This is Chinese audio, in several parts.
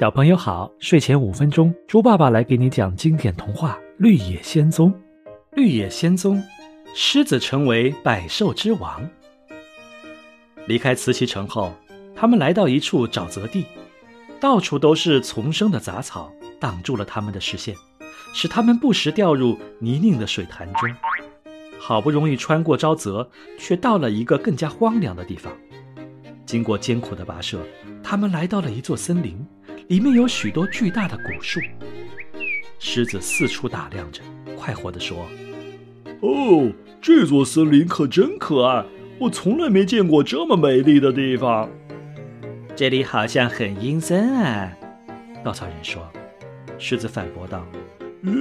小朋友好，睡前五分钟，猪爸爸来给你讲经典童话《绿野仙踪》。绿野仙踪，狮子成为百兽之王。离开慈禧城后，他们来到一处沼泽地，到处都是丛生的杂草，挡住了他们的视线，使他们不时掉入泥泞的水潭中。好不容易穿过沼泽，却到了一个更加荒凉的地方。经过艰苦的跋涉，他们来到了一座森林。里面有许多巨大的古树。狮子四处打量着，快活地说：“哦，这座森林可真可爱！我从来没见过这么美丽的地方。这里好像很阴森啊。”稻草人说。狮子反驳道：“耶，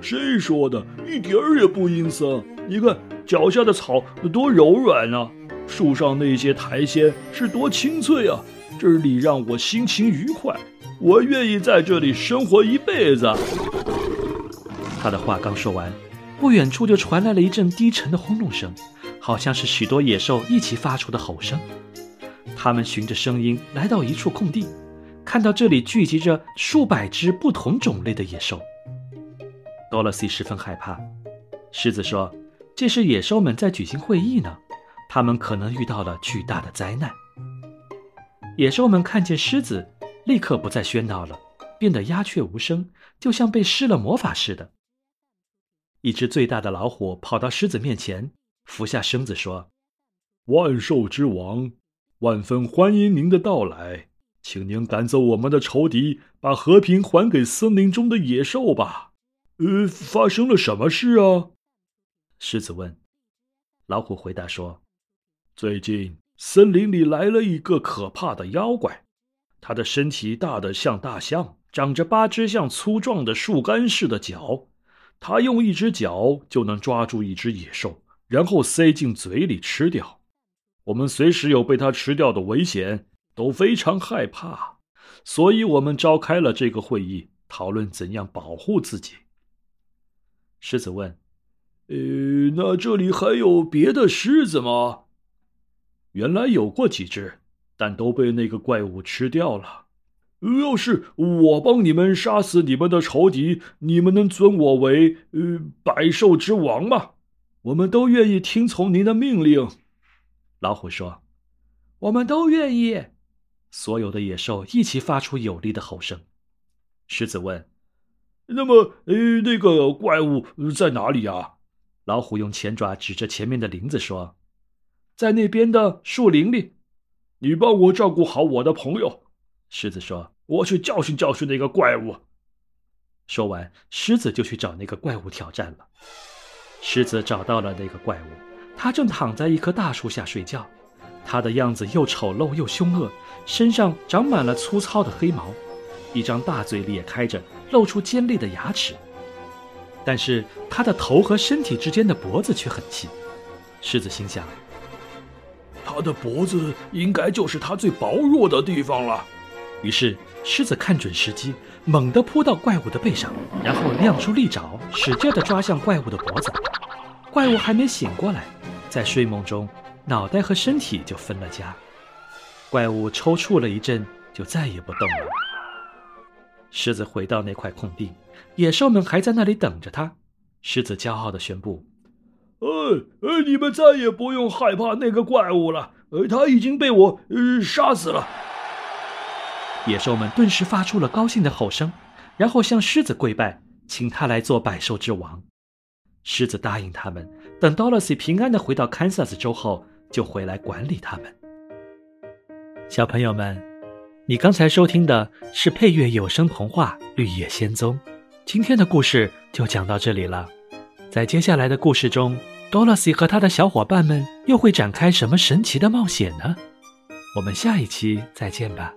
谁说的？一点儿也不阴森！你看脚下的草多柔软啊，树上那些苔藓是多清脆啊，这里让我心情愉快。”我愿意在这里生活一辈子。他的话刚说完，不远处就传来了一阵低沉的轰隆声，好像是许多野兽一起发出的吼声。他们循着声音来到一处空地，看到这里聚集着数百只不同种类的野兽。多萝西十分害怕。狮子说：“这是野兽们在举行会议呢，他们可能遇到了巨大的灾难。”野兽们看见狮子。立刻不再喧闹了，变得鸦雀无声，就像被施了魔法似的。一只最大的老虎跑到狮子面前，俯下身子说：“万兽之王，万分欢迎您的到来，请您赶走我们的仇敌，把和平还给森林中的野兽吧。”呃，发生了什么事啊？狮子问。老虎回答说：“最近森林里来了一个可怕的妖怪。”它的身体大得像大象，长着八只像粗壮的树干似的脚。它用一只脚就能抓住一只野兽，然后塞进嘴里吃掉。我们随时有被它吃掉的危险，都非常害怕，所以我们召开了这个会议，讨论怎样保护自己。狮子问：“呃，那这里还有别的狮子吗？”原来有过几只。但都被那个怪物吃掉了。要是我帮你们杀死你们的仇敌，你们能尊我为呃百兽之王吗？我们都愿意听从您的命令。老虎说：“我们都愿意。”所有的野兽一起发出有力的吼声。狮子问：“那么，呃，那个怪物在哪里啊？”老虎用前爪指着前面的林子说：“在那边的树林里。”你帮我照顾好我的朋友，狮子说：“我去教训教训那个怪物。”说完，狮子就去找那个怪物挑战了。狮子找到了那个怪物，他正躺在一棵大树下睡觉，他的样子又丑陋又凶恶，身上长满了粗糙的黑毛，一张大嘴裂开着，露出尖利的牙齿。但是他的头和身体之间的脖子却很细。狮子心想。他的脖子应该就是它最薄弱的地方了。于是，狮子看准时机，猛地扑到怪物的背上，然后亮出利爪，使劲地抓向怪物的脖子。怪物还没醒过来，在睡梦中，脑袋和身体就分了家。怪物抽搐了一阵，就再也不动了。狮子回到那块空地，野兽们还在那里等着它。狮子骄傲地宣布。呃呃，你们再也不用害怕那个怪物了。呃，他已经被我呃杀死了。野兽们顿时发出了高兴的吼声，然后向狮子跪拜，请他来做百兽之王。狮子答应他们，等 Dorothy 平安的回到堪萨斯州后，就回来管理他们。小朋友们，你刚才收听的是配乐有声童话《绿野仙踪》，今天的故事就讲到这里了。在接下来的故事中。多萝西和他的小伙伴们又会展开什么神奇的冒险呢？我们下一期再见吧。